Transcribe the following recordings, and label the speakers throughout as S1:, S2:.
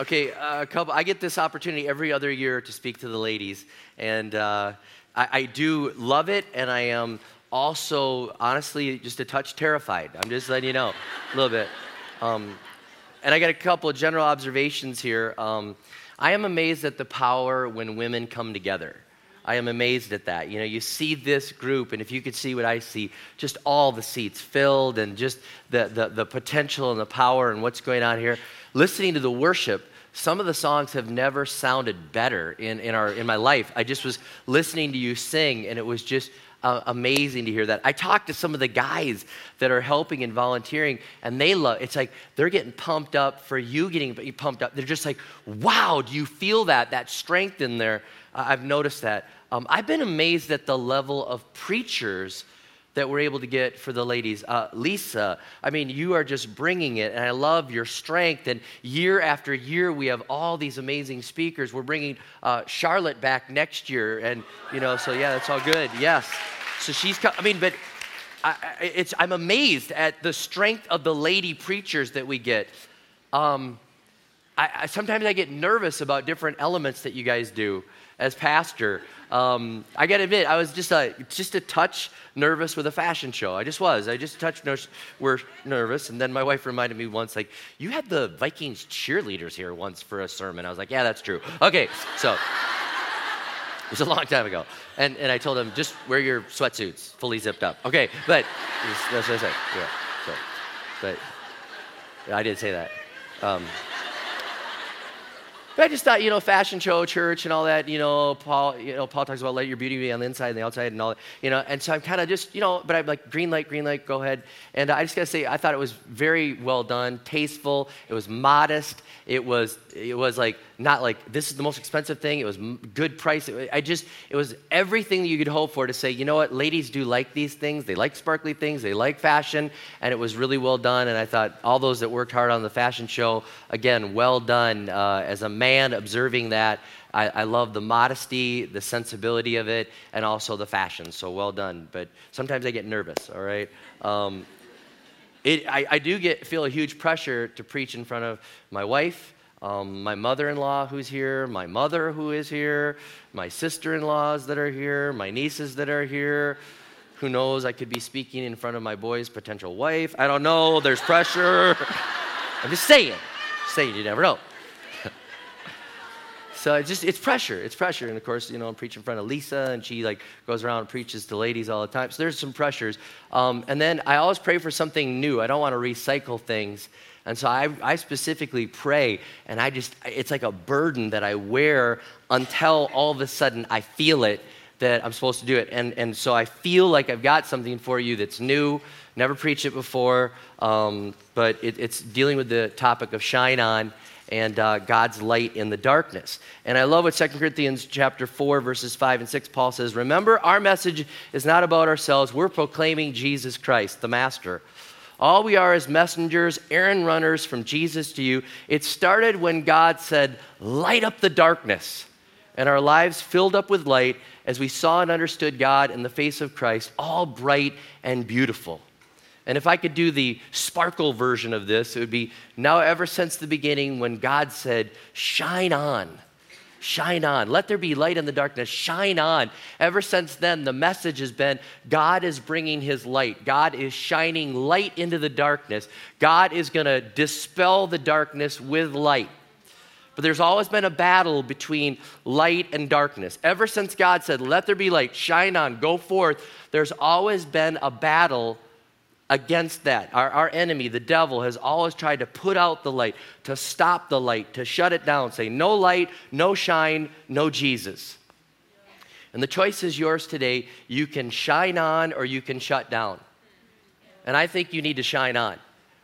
S1: Okay, uh, a couple. I get this opportunity every other year to speak to the ladies, and uh, I, I, do love it, and I am also, honestly, just a touch terrified. I'm just letting you know a little bit. Um, and I got a couple of general observations here. Um, I am amazed at the power when women come together. I am amazed at that. You know, you see this group, and if you could see what I see, just all the seats filled and just the, the, the potential and the power and what's going on here. Listening to the worship, some of the songs have never sounded better in, in, our, in my life. I just was listening to you sing, and it was just uh, amazing to hear that. I talked to some of the guys that are helping and volunteering, and they love it's like they're getting pumped up for you getting pumped up. They're just like, wow, do you feel that, that strength in there? Uh, I've noticed that. Um, I've been amazed at the level of preachers that we're able to get for the ladies. Uh, Lisa, I mean, you are just bringing it, and I love your strength. And year after year, we have all these amazing speakers. We're bringing uh, Charlotte back next year, and you know, so yeah, that's all good. Yes, so she's. Co- I mean, but I. I'm amazed at the strength of the lady preachers that we get. Um, I, I, sometimes I get nervous about different elements that you guys do as pastor. Um, I got to admit, I was just a, just a touch nervous with a fashion show. I just was. I just touched ner- were nervous. And then my wife reminded me once, like, you had the Vikings cheerleaders here once for a sermon. I was like, yeah, that's true. Okay, so it was a long time ago. And, and I told them, just wear your sweatsuits, fully zipped up. Okay, but that's what I said. Yeah, so, but I did say that. Um, but I just thought, you know, fashion show, church, and all that. You know, Paul, you know, Paul talks about let your beauty be on the inside and the outside, and all that. You know, and so I'm kind of just, you know, but I'm like green light, green light, go ahead. And I just gotta say, I thought it was very well done, tasteful. It was modest. It was, it was like not like this is the most expensive thing. It was good price. It, I just, it was everything that you could hope for to say, you know what, ladies do like these things. They like sparkly things. They like fashion, and it was really well done. And I thought all those that worked hard on the fashion show, again, well done. Uh, as a man observing that. I, I, love the modesty, the sensibility of it, and also the fashion. So well done. But sometimes I get nervous, all right? Um, it, I, I, do get, feel a huge pressure to preach in front of my wife, um, my mother in law who's here, my mother who is here, my sister in laws that are here, my nieces that are here. Who knows? I could be speaking in front of my boy's potential wife. I don't know. There's pressure. I'm just saying. Saying, you never know. So it's just it's pressure. It's pressure. And of course, you know, I'm preaching in front of Lisa, and she like goes around and preaches to ladies all the time. So there's some pressures. Um, and then I always pray for something new. I don't want to recycle things. And so I, I specifically pray, and I just it's like a burden that I wear until all of a sudden I feel it that I'm supposed to do it. And and so I feel like I've got something for you that's new. Never preached it before, um, but it, it's dealing with the topic of shine on and uh, God's light in the darkness. And I love what 2 Corinthians chapter 4 verses 5 and 6 Paul says, "Remember our message is not about ourselves. We're proclaiming Jesus Christ, the master. All we are is messengers, errand runners from Jesus to you. It started when God said, "Light up the darkness." And our lives filled up with light as we saw and understood God in the face of Christ, all bright and beautiful. And if I could do the sparkle version of this, it would be now, ever since the beginning, when God said, Shine on, shine on, let there be light in the darkness, shine on. Ever since then, the message has been God is bringing his light. God is shining light into the darkness. God is going to dispel the darkness with light. But there's always been a battle between light and darkness. Ever since God said, Let there be light, shine on, go forth, there's always been a battle against that. Our, our enemy, the devil, has always tried to put out the light, to stop the light, to shut it down, say, no light, no shine, no Jesus. And the choice is yours today. You can shine on or you can shut down. And I think you need to shine on.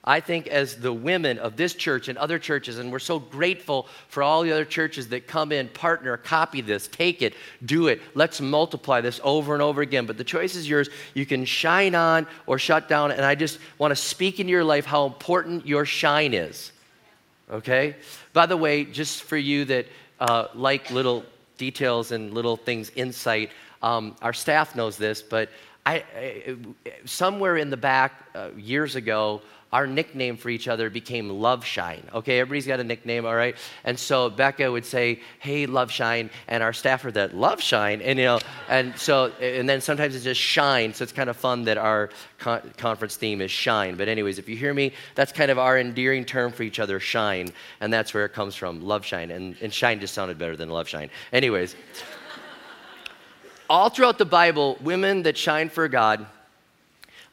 S1: I think, as the women of this church and other churches, and we're so grateful for all the other churches that come in, partner, copy this, take it, do it. Let's multiply this over and over again. But the choice is yours. You can shine on or shut down. And I just want to speak into your life how important your shine is. Okay? By the way, just for you that uh, like little details and little things, insight, um, our staff knows this, but I, I, somewhere in the back uh, years ago, our nickname for each other became Love Shine. Okay, everybody's got a nickname, all right? And so Becca would say, Hey, Love Shine, and our staff are that Love Shine, and you know, and so, and then sometimes it's just Shine, so it's kind of fun that our con- conference theme is Shine. But, anyways, if you hear me, that's kind of our endearing term for each other, Shine, and that's where it comes from, Love Shine, and, and Shine just sounded better than Love Shine. Anyways, all throughout the Bible, women that shine for God,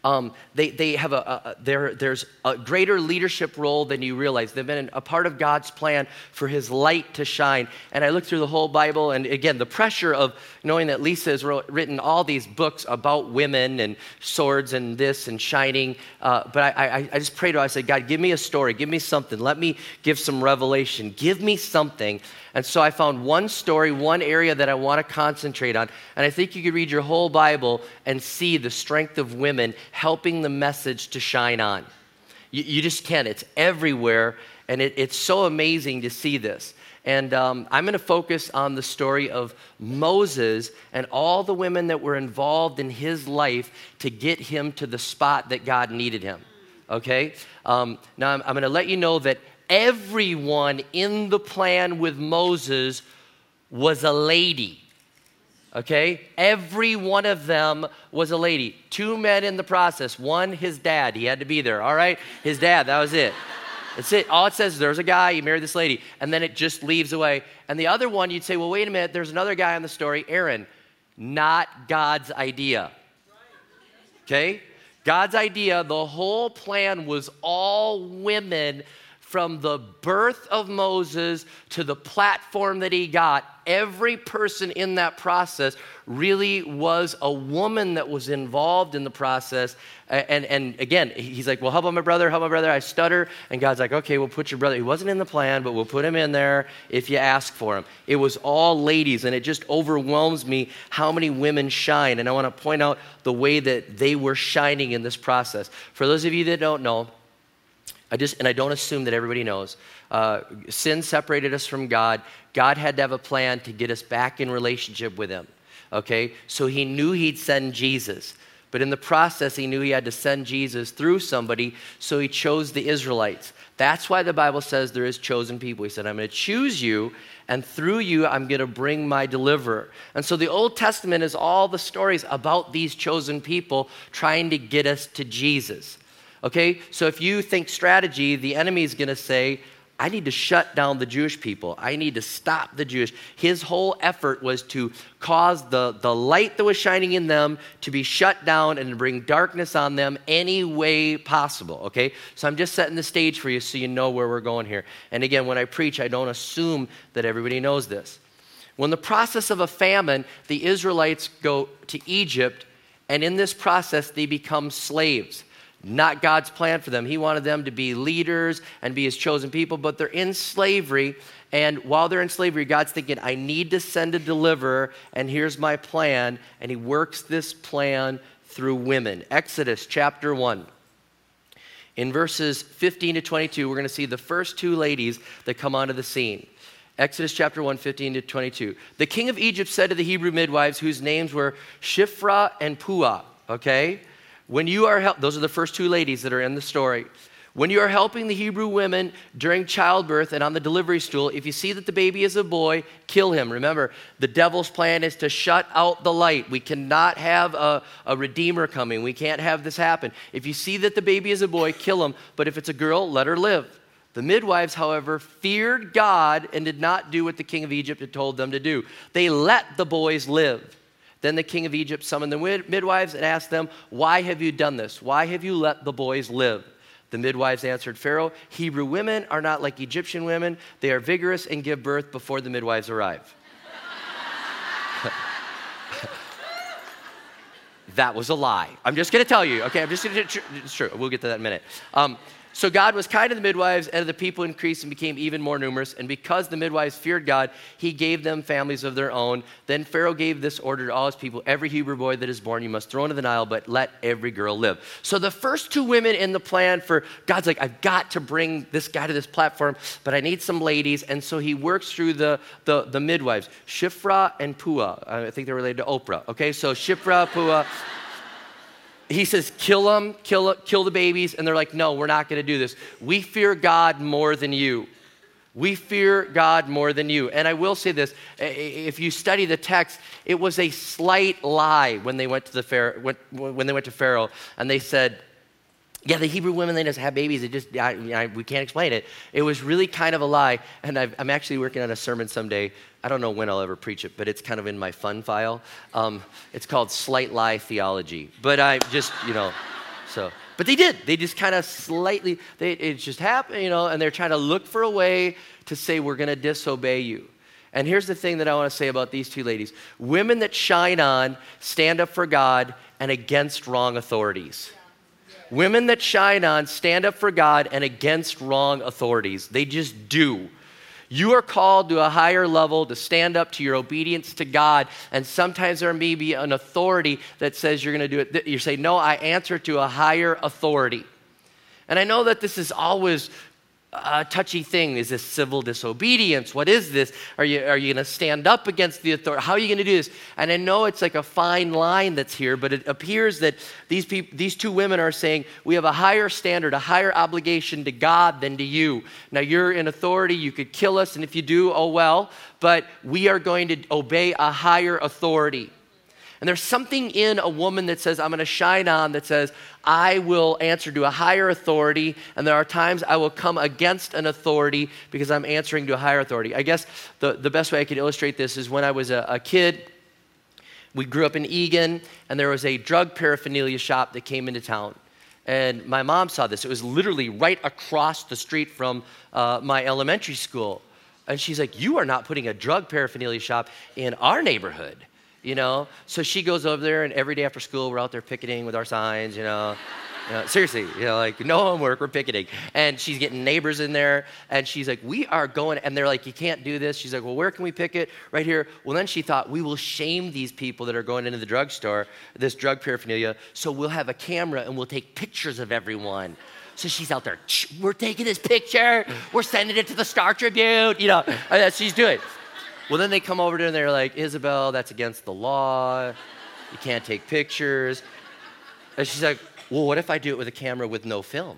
S1: um, they, they have a, a there's a greater leadership role than you realize. They've been a part of God's plan for His light to shine. And I looked through the whole Bible, and again, the pressure of knowing that Lisa has wrote, written all these books about women and swords and this and shining. Uh, but I, I, I just prayed to her. I said, God, give me a story, give me something. Let me give some revelation. Give me something. And so I found one story, one area that I want to concentrate on. And I think you could read your whole Bible and see the strength of women helping the message to shine on. You, you just can't; It's everywhere. And it, it's so amazing to see this. And um, I'm going to focus on the story of Moses and all the women that were involved in his life to get him to the spot that God needed him. Okay? Um, now, I'm, I'm going to let you know that everyone in the plan with Moses was a lady. Okay? Every one of them was a lady. Two men in the process. One, his dad. He had to be there. All right? His dad. That was it. That's it. All it says is there's a guy, he married this lady, and then it just leaves away. And the other one, you'd say, well, wait a minute, there's another guy in the story, Aaron. Not God's idea. Okay? God's idea, the whole plan was all women from the birth of Moses to the platform that he got, every person in that process really was a woman that was involved in the process. And, and again, he's like, Well, how about my brother? How about my brother? I stutter. And God's like, Okay, we'll put your brother. He wasn't in the plan, but we'll put him in there if you ask for him. It was all ladies, and it just overwhelms me how many women shine. And I want to point out the way that they were shining in this process. For those of you that don't know, I just, and I don't assume that everybody knows. Uh, sin separated us from God. God had to have a plan to get us back in relationship with Him. Okay? So He knew He'd send Jesus. But in the process, He knew He had to send Jesus through somebody, so He chose the Israelites. That's why the Bible says there is chosen people. He said, I'm going to choose you, and through you, I'm going to bring my deliverer. And so the Old Testament is all the stories about these chosen people trying to get us to Jesus. Okay? So if you think strategy, the enemy is going to say, I need to shut down the Jewish people. I need to stop the Jewish. His whole effort was to cause the, the light that was shining in them to be shut down and bring darkness on them any way possible. Okay? So I'm just setting the stage for you so you know where we're going here. And again, when I preach, I don't assume that everybody knows this. When the process of a famine, the Israelites go to Egypt, and in this process, they become slaves not God's plan for them. He wanted them to be leaders and be his chosen people, but they're in slavery. And while they're in slavery, God's thinking, I need to send a deliverer, and here's my plan. And he works this plan through women. Exodus chapter 1. In verses 15 to 22, we're going to see the first two ladies that come onto the scene. Exodus chapter 1, 15 to 22. The king of Egypt said to the Hebrew midwives, whose names were Shiphrah and Puah, okay? When you are, help, those are the first two ladies that are in the story. When you are helping the Hebrew women during childbirth and on the delivery stool, if you see that the baby is a boy, kill him. Remember, the devil's plan is to shut out the light. We cannot have a, a redeemer coming. We can't have this happen. If you see that the baby is a boy, kill him. But if it's a girl, let her live. The midwives, however, feared God and did not do what the king of Egypt had told them to do. They let the boys live. Then the king of Egypt summoned the midwives and asked them, Why have you done this? Why have you let the boys live? The midwives answered Pharaoh, Hebrew women are not like Egyptian women. They are vigorous and give birth before the midwives arrive. that was a lie. I'm just going to tell you, okay? I'm just going to, it's true. We'll get to that in a minute. Um, so God was kind to the midwives, and the people increased and became even more numerous. And because the midwives feared God, he gave them families of their own. Then Pharaoh gave this order to all his people Every Hebrew boy that is born, you must throw into the Nile, but let every girl live. So the first two women in the plan for God's like, I've got to bring this guy to this platform, but I need some ladies. And so he works through the, the, the midwives, Shiphrah and Puah. I think they're related to Oprah. Okay, so Shiphrah, Puah. He says, kill them, kill, kill the babies. And they're like, no, we're not going to do this. We fear God more than you. We fear God more than you. And I will say this if you study the text, it was a slight lie when they went to, the Pharaoh, when they went to Pharaoh and they said, yeah, the Hebrew women, they just have babies. They just, I, I, we can't explain it. It was really kind of a lie. And i am actually working on a sermon someday. I don't know when I'll ever preach it, but it's kind of in my fun file. Um, it's called Slight Lie Theology. But I just, you know, so. But they did. They just kind of slightly, they, it just happened, you know, and they're trying to look for a way to say, we're going to disobey you. And here's the thing that I want to say about these two ladies women that shine on stand up for God and against wrong authorities. Women that shine on stand up for God and against wrong authorities. They just do. You are called to a higher level to stand up to your obedience to God. And sometimes there may be an authority that says you're going to do it. You say, No, I answer to a higher authority. And I know that this is always a touchy thing. Is this civil disobedience? What is this? Are you, are you going to stand up against the authority? How are you going to do this? And I know it's like a fine line that's here, but it appears that these, people, these two women are saying we have a higher standard, a higher obligation to God than to you. Now, you're in authority, you could kill us, and if you do, oh well, but we are going to obey a higher authority. And there's something in a woman that says, I'm going to shine on, that says, I will answer to a higher authority. And there are times I will come against an authority because I'm answering to a higher authority. I guess the, the best way I could illustrate this is when I was a, a kid, we grew up in Eagan, and there was a drug paraphernalia shop that came into town. And my mom saw this. It was literally right across the street from uh, my elementary school. And she's like, You are not putting a drug paraphernalia shop in our neighborhood you know? So she goes over there, and every day after school, we're out there picketing with our signs, you know? You know, seriously, you know, like no homework, we're picketing. And she's getting neighbors in there, and she's like, We are going, and they're like, You can't do this. She's like, Well, where can we picket? Right here. Well, then she thought, We will shame these people that are going into the drugstore, this drug paraphernalia, so we'll have a camera and we'll take pictures of everyone. So she's out there, We're taking this picture, we're sending it to the Star Tribune, you know, that's she's doing. Well, then they come over to her and they're like, Isabel, that's against the law. You can't take pictures. And she's like, Well, what if I do it with a camera with no film?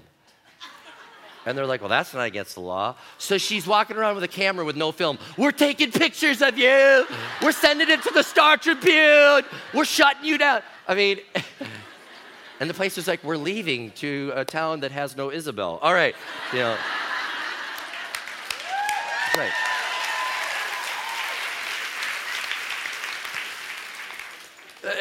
S1: And they're like, Well, that's not against the law. So she's walking around with a camera with no film. We're taking pictures of you. We're sending it to the Star Tribune. We're shutting you down. I mean, and the place was like, We're leaving to a town that has no Isabel. All right. You know. Right. Uh,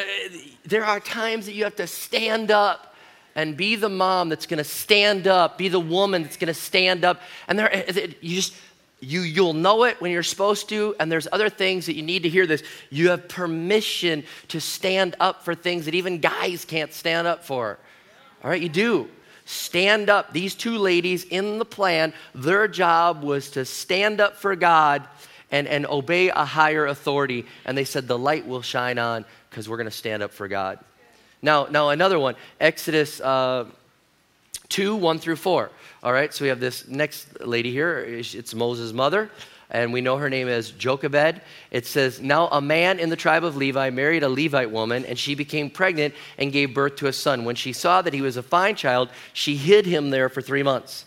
S1: there are times that you have to stand up and be the mom that's going to stand up, be the woman that's going to stand up. And there, you just, you, you'll know it when you're supposed to, and there's other things that you need to hear this. You have permission to stand up for things that even guys can't stand up for. All right, you do. Stand up. These two ladies in the plan, their job was to stand up for God and, and obey a higher authority. And they said, The light will shine on because we're going to stand up for God. Now, now another one, Exodus uh, 2, 1 through 4. All right, so we have this next lady here. It's Moses' mother, and we know her name is Jochebed. It says, Now a man in the tribe of Levi married a Levite woman, and she became pregnant and gave birth to a son. When she saw that he was a fine child, she hid him there for three months.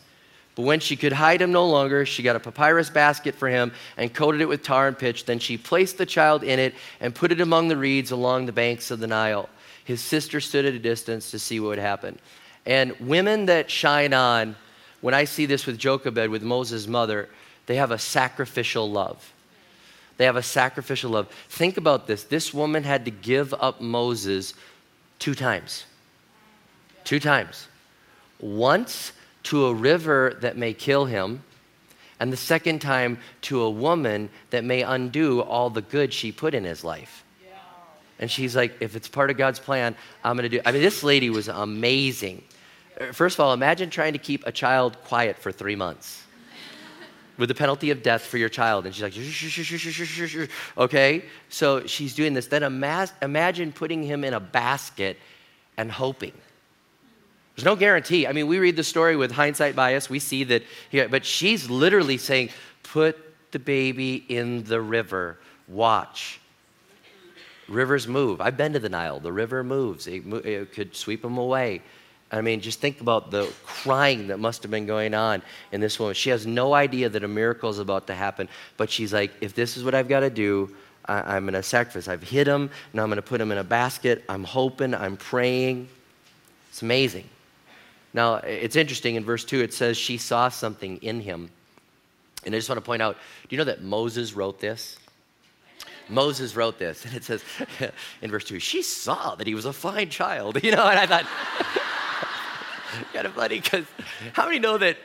S1: But when she could hide him no longer, she got a papyrus basket for him and coated it with tar and pitch. Then she placed the child in it and put it among the reeds along the banks of the Nile. His sister stood at a distance to see what would happen. And women that shine on, when I see this with Jochebed, with Moses' mother, they have a sacrificial love. They have a sacrificial love. Think about this. This woman had to give up Moses two times. Two times. Once to a river that may kill him, and the second time to a woman that may undo all the good she put in his life. And she's like, if it's part of God's plan, I'm going to do. I mean, this lady was amazing. Uh, first of all, imagine trying to keep a child quiet for three months with the penalty of death for your child. And she's like, shh, shh, shh, okay? So she's doing this. Then imagine putting him in a basket and hoping. There's no guarantee. I mean, we read the story with hindsight bias. We see that but she's literally saying, put the baby in the river. Watch. Rivers move. I've been to the Nile. The river moves. It, it could sweep them away. I mean, just think about the crying that must have been going on in this woman. She has no idea that a miracle is about to happen, but she's like, if this is what I've got to do, I, am going to sacrifice. I've hit him, now I'm going to put him in a basket. I'm hoping, I'm praying. It's amazing. Now, it's interesting in verse 2, it says she saw something in him. And I just want to point out do you know that Moses wrote this? Moses wrote this, and it says in verse 2, she saw that he was a fine child, you know, and I thought, kind of funny because how many know that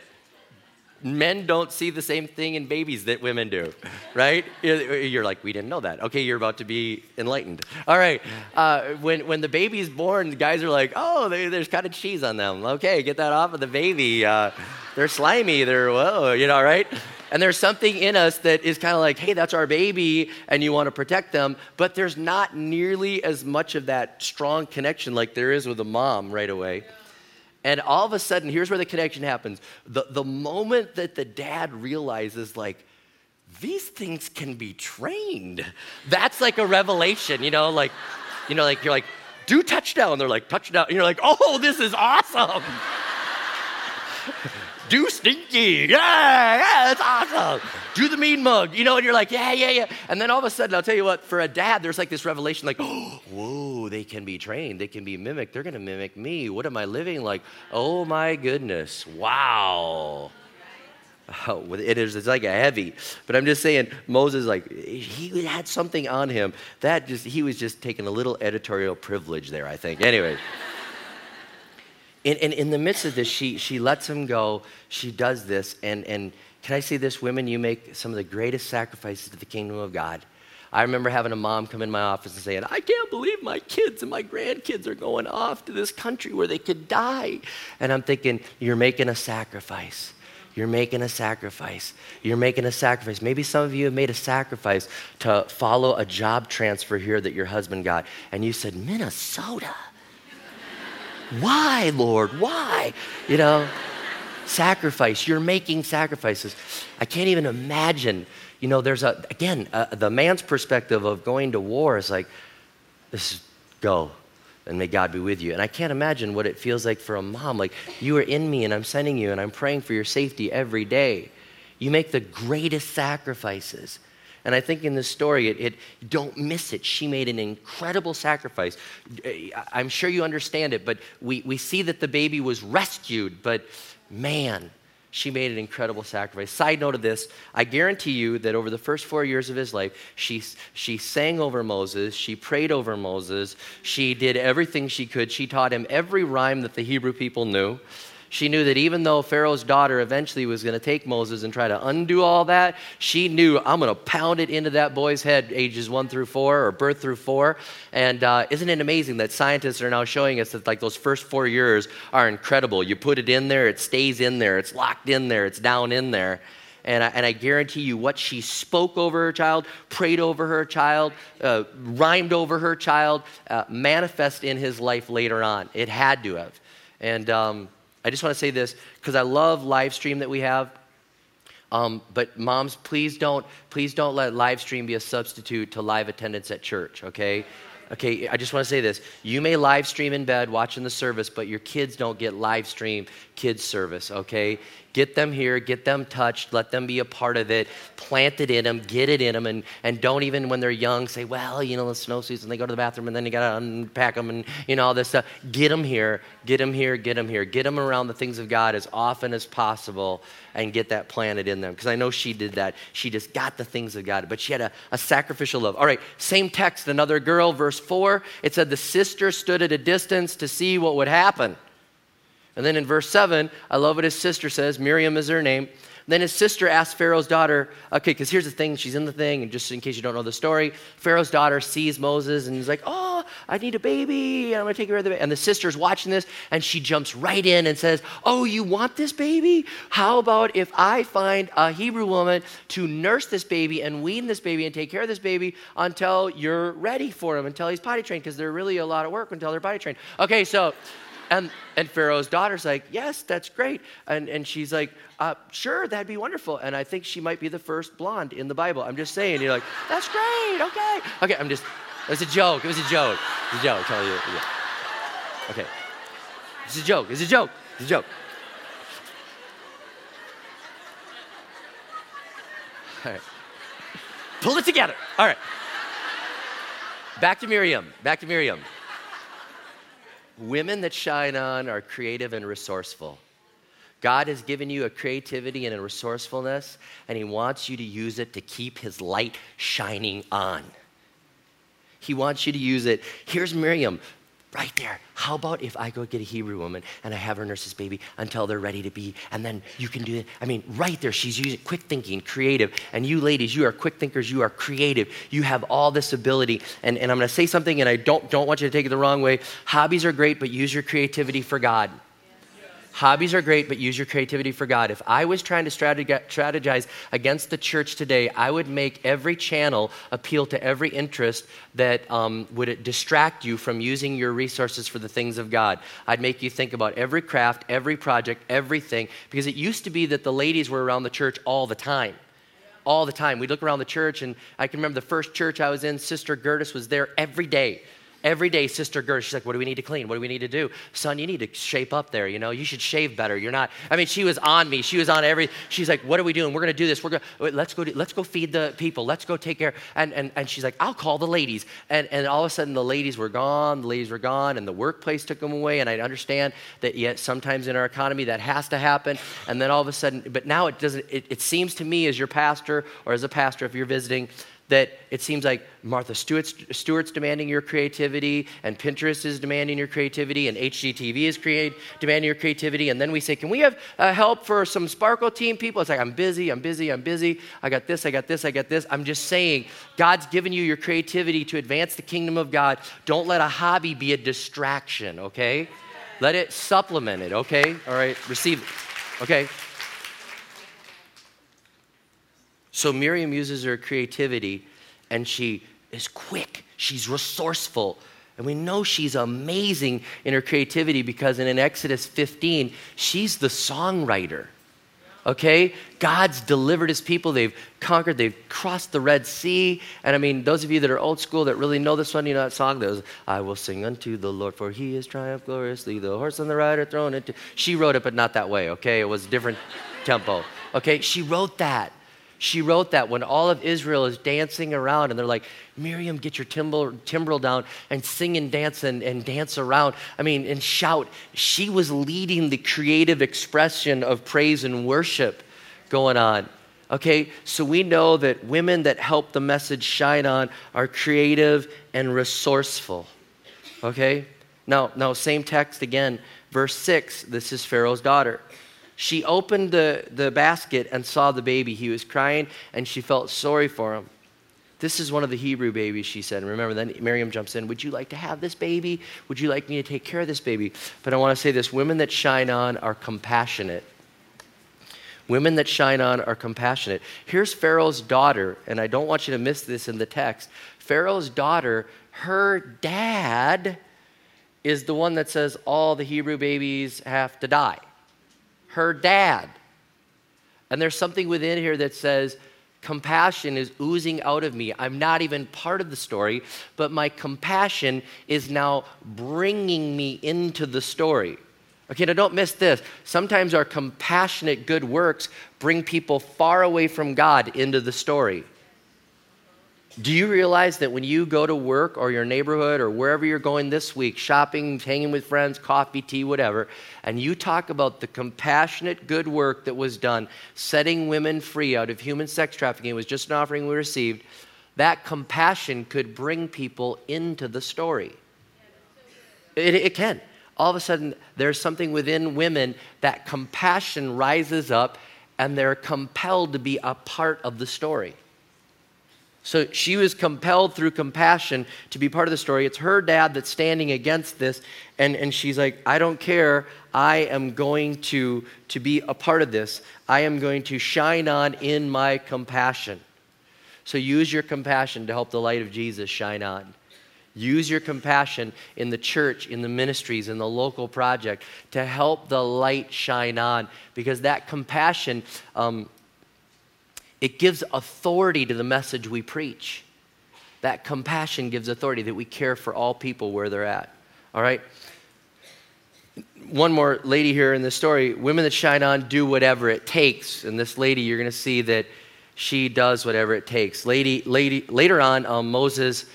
S1: men don't see the same thing in babies that women do, right? You're like, we didn't know that. Okay, you're about to be enlightened. All right. Uh, when, when the baby's born, the guys are like, oh, they, there's of cheese on them. Okay, get that off of the baby. Uh, they're slimy. They're, whoa, you know, right? And there's something in us that is kind of like, hey, that's our baby, and you want to protect them. But there's not nearly as much of that strong connection like there is with a mom right away. And all of a sudden, here's where the connection happens. The, the moment that the dad realizes, like, these things can be trained, that's like a revelation, you know, like, you know, like you're like, do touchdown. They're like, touchdown. And you're like, oh, this is awesome. Do stinky. Yeah, yeah, that's awesome. Do the mean mug, you know, and you're like, yeah, yeah, yeah. And then all of a sudden, I'll tell you what, for a dad, there's like this revelation like, oh, whoa, they can be trained, they can be mimicked, they're gonna mimic me. What am I living like? Oh my goodness, wow. Oh, it is it's like a heavy but i'm just saying moses like he had something on him that just he was just taking a little editorial privilege there i think anyway and, in the midst of this, she, she lets him go. She does this. And, and can I say this, women, you make some of the greatest sacrifices to the kingdom of God. I remember having a mom come in my office and saying, I can't believe my kids and my grandkids are going off to this country where they could die. And I'm thinking, you're making a sacrifice. You're making a sacrifice. You're making a sacrifice. Maybe some of you have made a sacrifice to follow a job transfer here that your husband got. And you said, Minnesota. Why, Lord? Why? You know, sacrifice. You're making sacrifices. I can't even imagine. You know, there's a, again, uh, the man's perspective of going to war is like, this is go and may God be with you. And I can't imagine what it feels like for a mom. Like, you are in me and I'm sending you and I'm praying for your safety every day. You make the greatest sacrifices. And I think in this story, it, it, don't miss it. She made an incredible sacrifice. Eh, I'm sure you understand it, but we, we see that the baby was rescued, but man, she made an incredible sacrifice. Side note of this, I guarantee you that over the first four years of his life, she, she sang over Moses, she prayed over Moses, she did everything she could. She taught him every rhyme that the Hebrew people knew. She knew that even though Pharaoh's daughter eventually was going to take Moses and try to undo all that, she knew I'm going to pound it into that boy's head, ages one through four or birth through four. And uh, isn't it amazing that scientists are now showing us that like those first four years are incredible? You put it in there, it stays in there, it's locked in there, it's down in there. And I, and I, guarantee you, what she spoke over her child, prayed over her child, uh, rhymed over her child, uh, manifest in his life later on. It had to have. And um, I just want to say this because I love live stream that we have. Um, but moms, please don't, please don't let live stream be a substitute to live attendance at church, okay? Okay, I just want to say this. You may live stream in bed watching the service, but your kids don't get live stream kids service, okay? Get them here, get them touched, let them be a part of it, plant it in them, get it in them, and, and don't even when they're young say, well, you know, the snow season, they go to the bathroom and then you got to unpack them and, you know, all this stuff. Get them here, get them here, get them here. Get them around the things of God as often as possible and get that planted in them. Because I know she did that. She just got the things of God, but she had a, a sacrificial love. All right, same text, another girl, verse 4. It said, the sister stood at a distance to see what would happen. And then in verse 7, I love what his sister says. Miriam is her name. Then his sister asked Pharaoh's daughter, okay, because here's the thing, she's in the thing, and just in case you don't know the story, Pharaoh's daughter sees Moses and he's like, oh, I need a baby, and I'm gonna take care of the baby. And the sister's watching this, and she jumps right in and says, oh, you want this baby? How about if I find a Hebrew woman to nurse this baby and wean this baby and take care of this baby until you're ready for him, until he's potty trained, because they're really a lot of work until they're potty trained. Okay, so and, and Pharaoh's daughter's like, Yes, that's great. And, and she's like, uh, Sure, that'd be wonderful. And I think she might be the first blonde in the Bible. I'm just saying. You're like, That's great. Okay. Okay. I'm just, It was a joke. It was a joke. It was a joke. Tell you. Yeah. Okay. It's a joke. It's a joke. It's a joke. All right. Pull it together. All right. Back to Miriam. Back to Miriam. Women that shine on are creative and resourceful. God has given you a creativity and a resourcefulness, and He wants you to use it to keep His light shining on. He wants you to use it. Here's Miriam, right there. How about if I go get a Hebrew woman and I have her nurse this baby until they're ready to be, and then you can do it? I mean, right there, she's using quick thinking, creative. And you ladies, you are quick thinkers, you are creative. You have all this ability. And, and I'm gonna say something, and I don't, don't want you to take it the wrong way. Hobbies are great, but use your creativity for God. Hobbies are great, but use your creativity for God. If I was trying to strategize against the church today, I would make every channel appeal to every interest that um, would distract you from using your resources for the things of God. I'd make you think about every craft, every project, everything, because it used to be that the ladies were around the church all the time all the time. We'd look around the church, and I can remember the first church I was in, Sister Gertis was there every day. Every day, Sister Gertrude, she's like, What do we need to clean? What do we need to do? Son, you need to shape up there. You know, you should shave better. You're not, I mean, she was on me. She was on every, she's like, What are we doing? We're going to do this. We're going to, let's go, let's go feed the people. Let's go take care. And, and, and she's like, I'll call the ladies. And, and all of a sudden, the ladies were gone. The ladies were gone, and the workplace took them away. And I understand that yet sometimes in our economy that has to happen. And then all of a sudden, but now it doesn't, it, it seems to me as your pastor or as a pastor, if you're visiting, that it seems like Martha Stewart's, Stewart's demanding your creativity, and Pinterest is demanding your creativity, and HGTV is create, demanding your creativity. And then we say, Can we have uh, help for some Sparkle team people? It's like, I'm busy, I'm busy, I'm busy. I got this, I got this, I got this. I'm just saying, God's given you your creativity to advance the kingdom of God. Don't let a hobby be a distraction, okay? Let it supplement it, okay? All right, receive it, okay? So Miriam uses her creativity and she is quick, she's resourceful. And we know she's amazing in her creativity because in, Exodus 15, she's the songwriter. Okay? God's delivered his people. They've conquered. They've crossed the Red Sea. And I mean, those of you that are old school that really know this one, you know that song that was, I will sing unto the Lord, for he has triumphed gloriously. The horse and the rider thrown into. She wrote it, but not that way, okay? It was a different tempo. Okay? She wrote that. She wrote that when all of Israel is dancing around and they're like, Miriam, get your timbrel, timbrel down and sing and dance and, and dance around. I mean, and shout. She was leading the creative expression of praise and worship going on. Okay, so we know that women that help the message shine on are creative and resourceful. Okay? Now, now same text again, verse 6. This is Pharaoh's daughter. She opened the, the basket and saw the baby. He was crying, and she felt sorry for him. This is one of the Hebrew babies, she said. And remember, then Miriam jumps in. Would you like to have this baby? Would you like me to take care of this baby? But I want to say this women that shine on are compassionate. Women that shine on are compassionate. Here's Pharaoh's daughter, and I don't want you to miss this in the text. Pharaoh's daughter, her dad is the one that says all the Hebrew babies have to die her dad. And there's something within here that says, compassion is oozing out of me. I'm not even part of the story, but my compassion is now bringing me into the story. Okay, now don't miss this. Sometimes our compassionate good works bring people far away from God into the story. Do you realize that when you go to work or your neighborhood or wherever you're going this week, shopping, hanging with friends, coffee, tea, whatever, and you talk about the compassionate good work that was done, setting women free out of human sex trafficking, it was just an offering we received, that compassion could bring people into the story. It, it can. All of a sudden, there's something within women that compassion rises up and they're compelled to be a part of the story. So she was compelled through compassion to be part of the story. It's her dad that's standing against this, and, and she's like, I don't care. I am going to, to be a part of this. I am going to shine on in my compassion. So use your compassion to help the light of Jesus shine on. Use your compassion in the church, in the ministries, in the local project to help the light shine on because that compassion. Um, it gives authority to the message we preach. That compassion gives authority, that we care for all people where they're at. All right? One more lady here in this story women that shine on do whatever it takes. And this lady, you're going to see that she does whatever it takes. Lady, lady, later on, um, Moses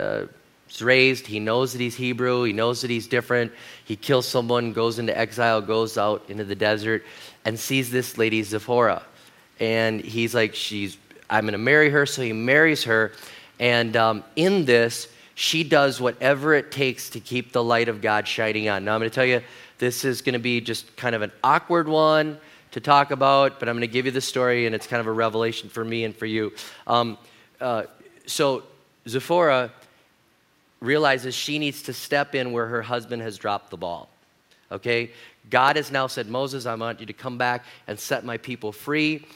S1: uh, is raised. He knows that he's Hebrew. He knows that he's different. He kills someone, goes into exile, goes out into the desert, and sees this lady, Zipporah. And he's like, she's, I'm going to marry her. So he marries her. And um, in this, she does whatever it takes to keep the light of God shining on. Now, I'm going to tell you, this is going to be just kind of an awkward one to talk about, but I'm going to give you the story, and it's kind of a revelation for me and for you. Um, uh, so, Zipporah realizes she needs to step in where her husband has dropped the ball. Okay? God has now said, Moses, I want you to come back and set my people free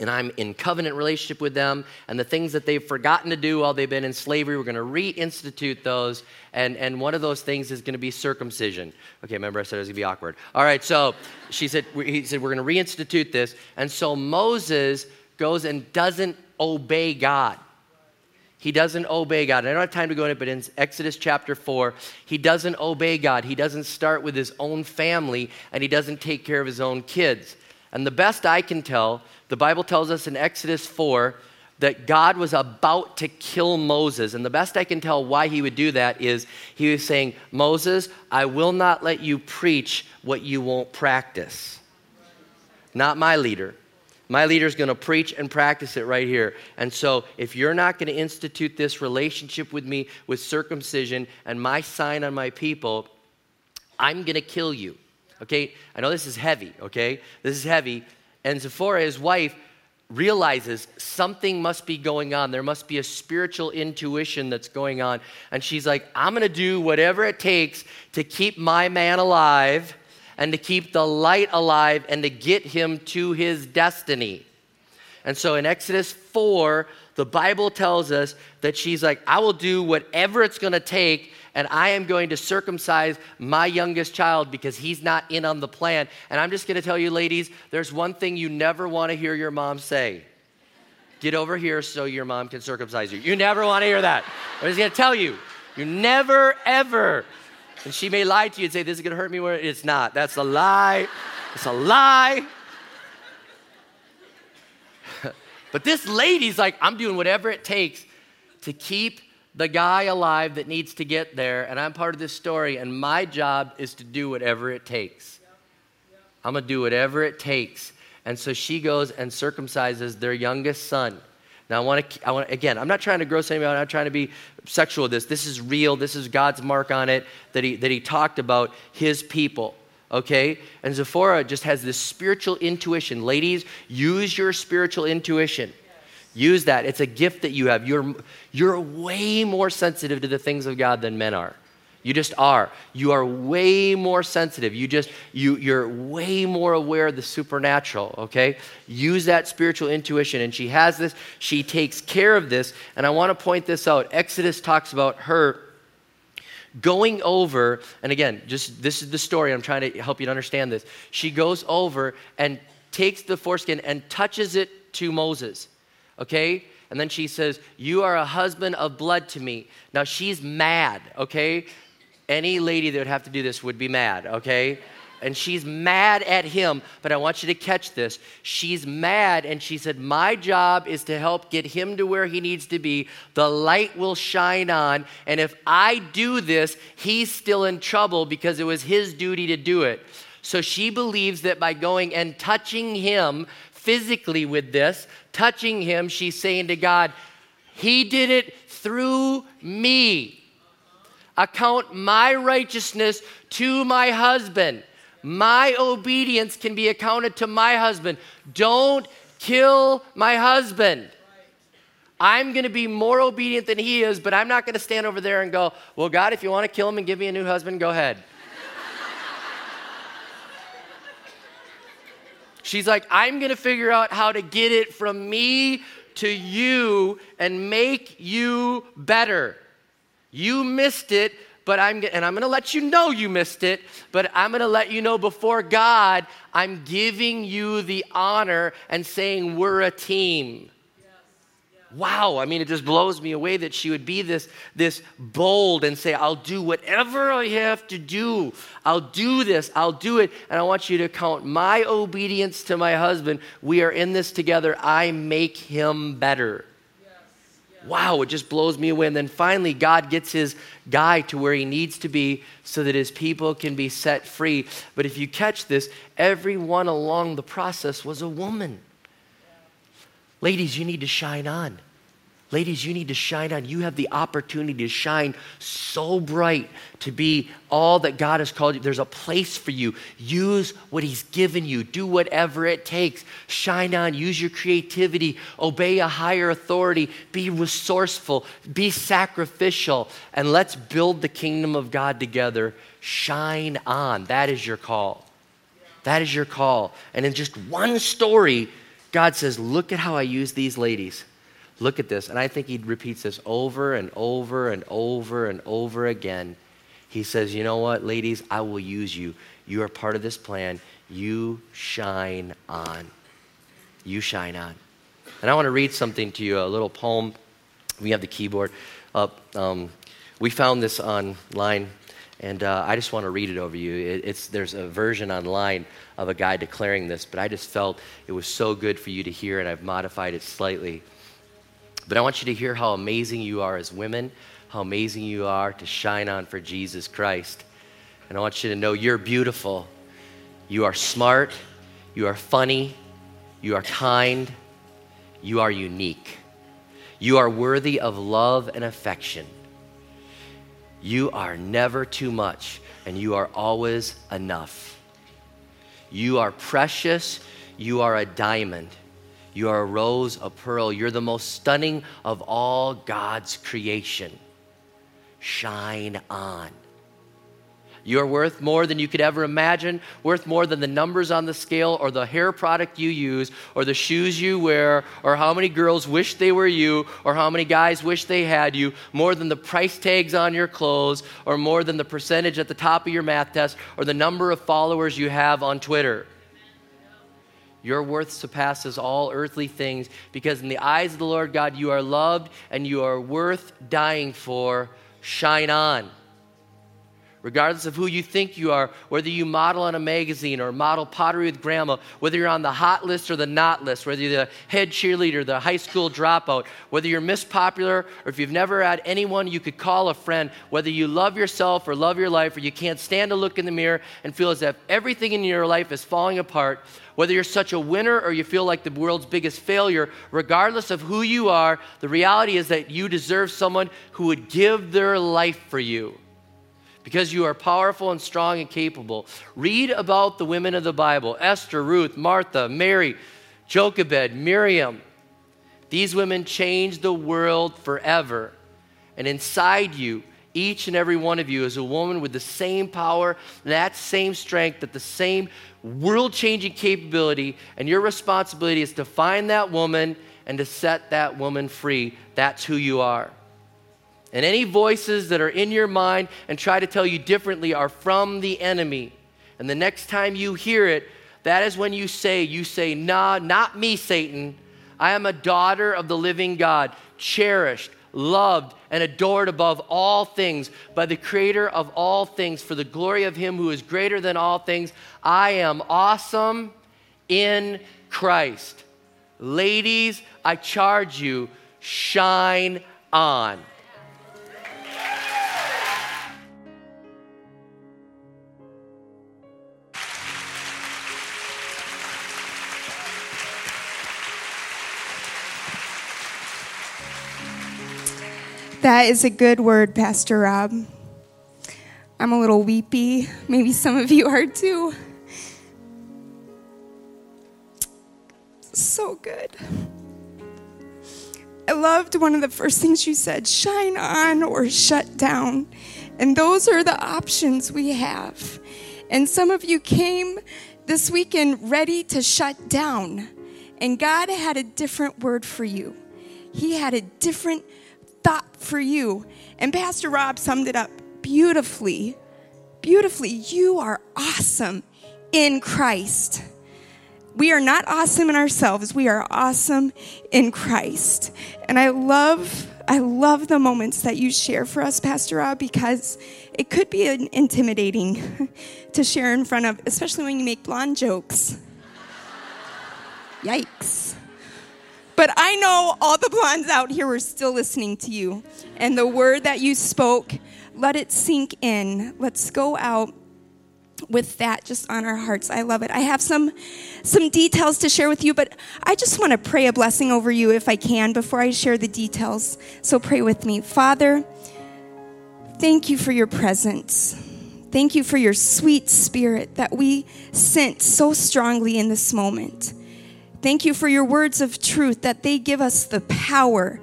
S1: and I'm in covenant relationship with them, and the things that they've forgotten to do while they've been in slavery, we're going to reinstitute those, and, and one of those things is going to be circumcision. Okay, remember I said it was going to be awkward. All right, so she said, he said, we're going to reinstitute this, and so Moses goes and doesn't obey God. He doesn't obey God. And I don't have time to go into it, but in Exodus chapter 4, he doesn't obey God. He doesn't start with his own family, and he doesn't take care of his own kids. And the best I can tell, the Bible tells us in Exodus 4 that God was about to kill Moses. And the best I can tell why he would do that is he was saying, Moses, I will not let you preach what you won't practice. Not my leader. My leader is going to preach and practice it right here. And so, if you're not going to institute this relationship with me with circumcision and my sign on my people, I'm going to kill you. Okay? I know this is heavy, okay? This is heavy. And Zipporah, his wife, realizes something must be going on. There must be a spiritual intuition that's going on. And she's like, I'm going to do whatever it takes to keep my man alive and to keep the light alive and to get him to his destiny. And so in Exodus 4, the Bible tells us that she's like, I will do whatever it's going to take and I am going to circumcise my youngest child because he's not in on the plan. And I'm just going to tell you, ladies, there's one thing you never want to hear your mom say get over here so your mom can circumcise you. You never want to hear that. I'm just going to tell you, you never, ever. And she may lie to you and say, This is going to hurt me. It's not. That's a lie. It's a lie. but this lady's like, I'm doing whatever it takes to keep the guy alive that needs to get there, and I'm part of this story, and my job is to do whatever it takes. I'm gonna do whatever it takes. And so she goes and circumcises their youngest son. Now I want to, I want again. I'm not trying to gross anybody. I'm not trying to be sexual with this. This is real. This is God's mark on it that he that he talked about his people. Okay, and Zipporah just has this spiritual intuition. Ladies, use your spiritual intuition. Use that. It's a gift that you have. You're, you're way more sensitive to the things of God than men are. You just are. You are way more sensitive. You just you you're way more aware of the supernatural, okay? Use that spiritual intuition and she has this. She takes care of this and I want to point this out. Exodus talks about her going over and again, just this is the story. I'm trying to help you to understand this. She goes over and takes the foreskin and touches it to Moses okay? And then she says, You are a husband of blood to me. Now she's mad, okay? Any lady that would have to do this would be mad, okay? And she's mad at him, but I want you to catch this. She's mad, and she said, My job is to help get him to where he needs to be. The light will shine on, and if I do this, he's still in trouble because it was his duty to do it. So she believes that by going and touching him physically with this, touching him, she's saying to God, He did it through me. Account my righteousness to my husband. My obedience can be accounted to my husband. Don't kill my husband. I'm going to be more obedient than he is, but I'm not going to stand over there and go, Well, God, if you want to kill him and give me a new husband, go ahead. She's like, I'm going to figure out how to get it from me to you and make you better. You missed it, but I'm and I'm going to let you know you missed it, but I'm going to let you know before God, I'm giving you the honor and saying we're a team. Wow i mean it just blows me away that she would be this this bold and say i'll do whatever i have to do i'll do this i'll do it and i want you to count my obedience to my husband we are in this together i make him better wow, it just blows me away. And then finally, God gets his guy to where he needs to be so that his people can be set free. But if you catch this, everyone along the process was a woman. Ladies, you need to shine on. Ladies, you need to shine on. You have the opportunity to shine so bright to be all that God has called you. There's a place for you. Use what He's given you. Do whatever it takes. Shine on. Use your creativity. Obey a higher authority. Be resourceful. Be sacrificial. And let's build the kingdom of God together. Shine on. That is your call. That is your call. And in just one story, God says, Look at how I use these ladies. Look at this. And I think he repeats this over and over and over and over again. He says, You know what, ladies, I will use you. You are part of this plan. You shine on. You shine on. And I want to read something to you a little poem. We have the keyboard up. Um, we found this online, and uh, I just want to read it over you. It, it's, there's a version online of a guy declaring this, but I just felt it was so good for you to hear, and I've modified it slightly. But I want you to hear how amazing you are as women, how amazing you are to shine on for Jesus Christ. And I want you to know you're beautiful. You are smart. You are funny. You are kind. You are unique. You are worthy of love and affection. You are never too much, and you are always enough. You are precious. You are a diamond. You are a rose, a pearl. You're the most stunning of all God's creation. Shine on. You're worth more than you could ever imagine, worth more than the numbers on the scale or the hair product you use or the shoes you wear or how many girls wish they were you or how many guys wish they had you, more than the price tags on your clothes or more than the percentage at the top of your math test or the number of followers you have on Twitter. Your worth surpasses all earthly things because, in the eyes of the Lord God, you are loved and you are worth dying for. Shine on regardless of who you think you are, whether you model on a magazine or model pottery with grandma, whether you're on the hot list or the not list, whether you're the head cheerleader, the high school dropout, whether you're Miss Popular or if you've never had anyone you could call a friend, whether you love yourself or love your life or you can't stand to look in the mirror and feel as if everything in your life is falling apart, whether you're such a winner or you feel like the world's biggest failure, regardless of who you are, the reality is that you deserve someone who would give their life for you because you are powerful and strong and capable. Read about the women of the Bible Esther, Ruth, Martha, Mary, Jochebed, Miriam. These women changed the world forever. And inside you, each and every one of you is a woman with the same power, that same strength, that the same world changing capability. And your responsibility is to find that woman and to set that woman free. That's who you are. And any voices that are in your mind and try to tell you differently are from the enemy. And the next time you hear it, that is when you say, You say, Nah, not me, Satan. I am a daughter of the living God, cherished, loved, and adored above all things by the Creator of all things for the glory of Him who is greater than all things. I am awesome in Christ. Ladies, I charge you, shine on.
S2: That is a good word, Pastor Rob. I'm a little weepy. Maybe some of you are too. So good. I loved one of the first things you said shine on or shut down. And those are the options we have. And some of you came this weekend ready to shut down. And God had a different word for you. He had a different thought for you. And Pastor Rob summed it up beautifully. Beautifully. You are awesome in Christ. We are not awesome in ourselves. We are awesome in Christ. And I love I love the moments that you share for us, Pastor Rob, because it could be intimidating to share in front of, especially when you make blonde jokes. Yikes. But I know all the blondes out here were still listening to you. And the word that you spoke, let it sink in. Let's go out with that just on our hearts. I love it. I have some some details to share with you, but I just want to pray a blessing over you if I can before I share the details. So pray with me. Father, thank you for your presence. Thank you for your sweet spirit that we sense so strongly in this moment. Thank you for your words of truth that they give us the power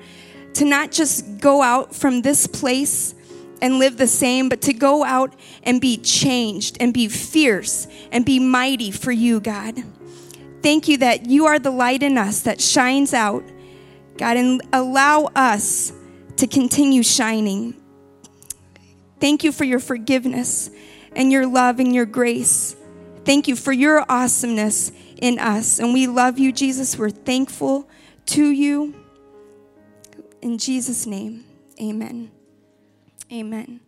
S2: to not just go out from this place and live the same, but to go out and be changed and be fierce and be mighty for you, God. Thank you that you are the light in us that shines out, God, and allow us to continue shining. Thank you for your forgiveness and your love and your grace. Thank you for your awesomeness in us. And we love you, Jesus. We're thankful to you. In Jesus' name, amen. Amen.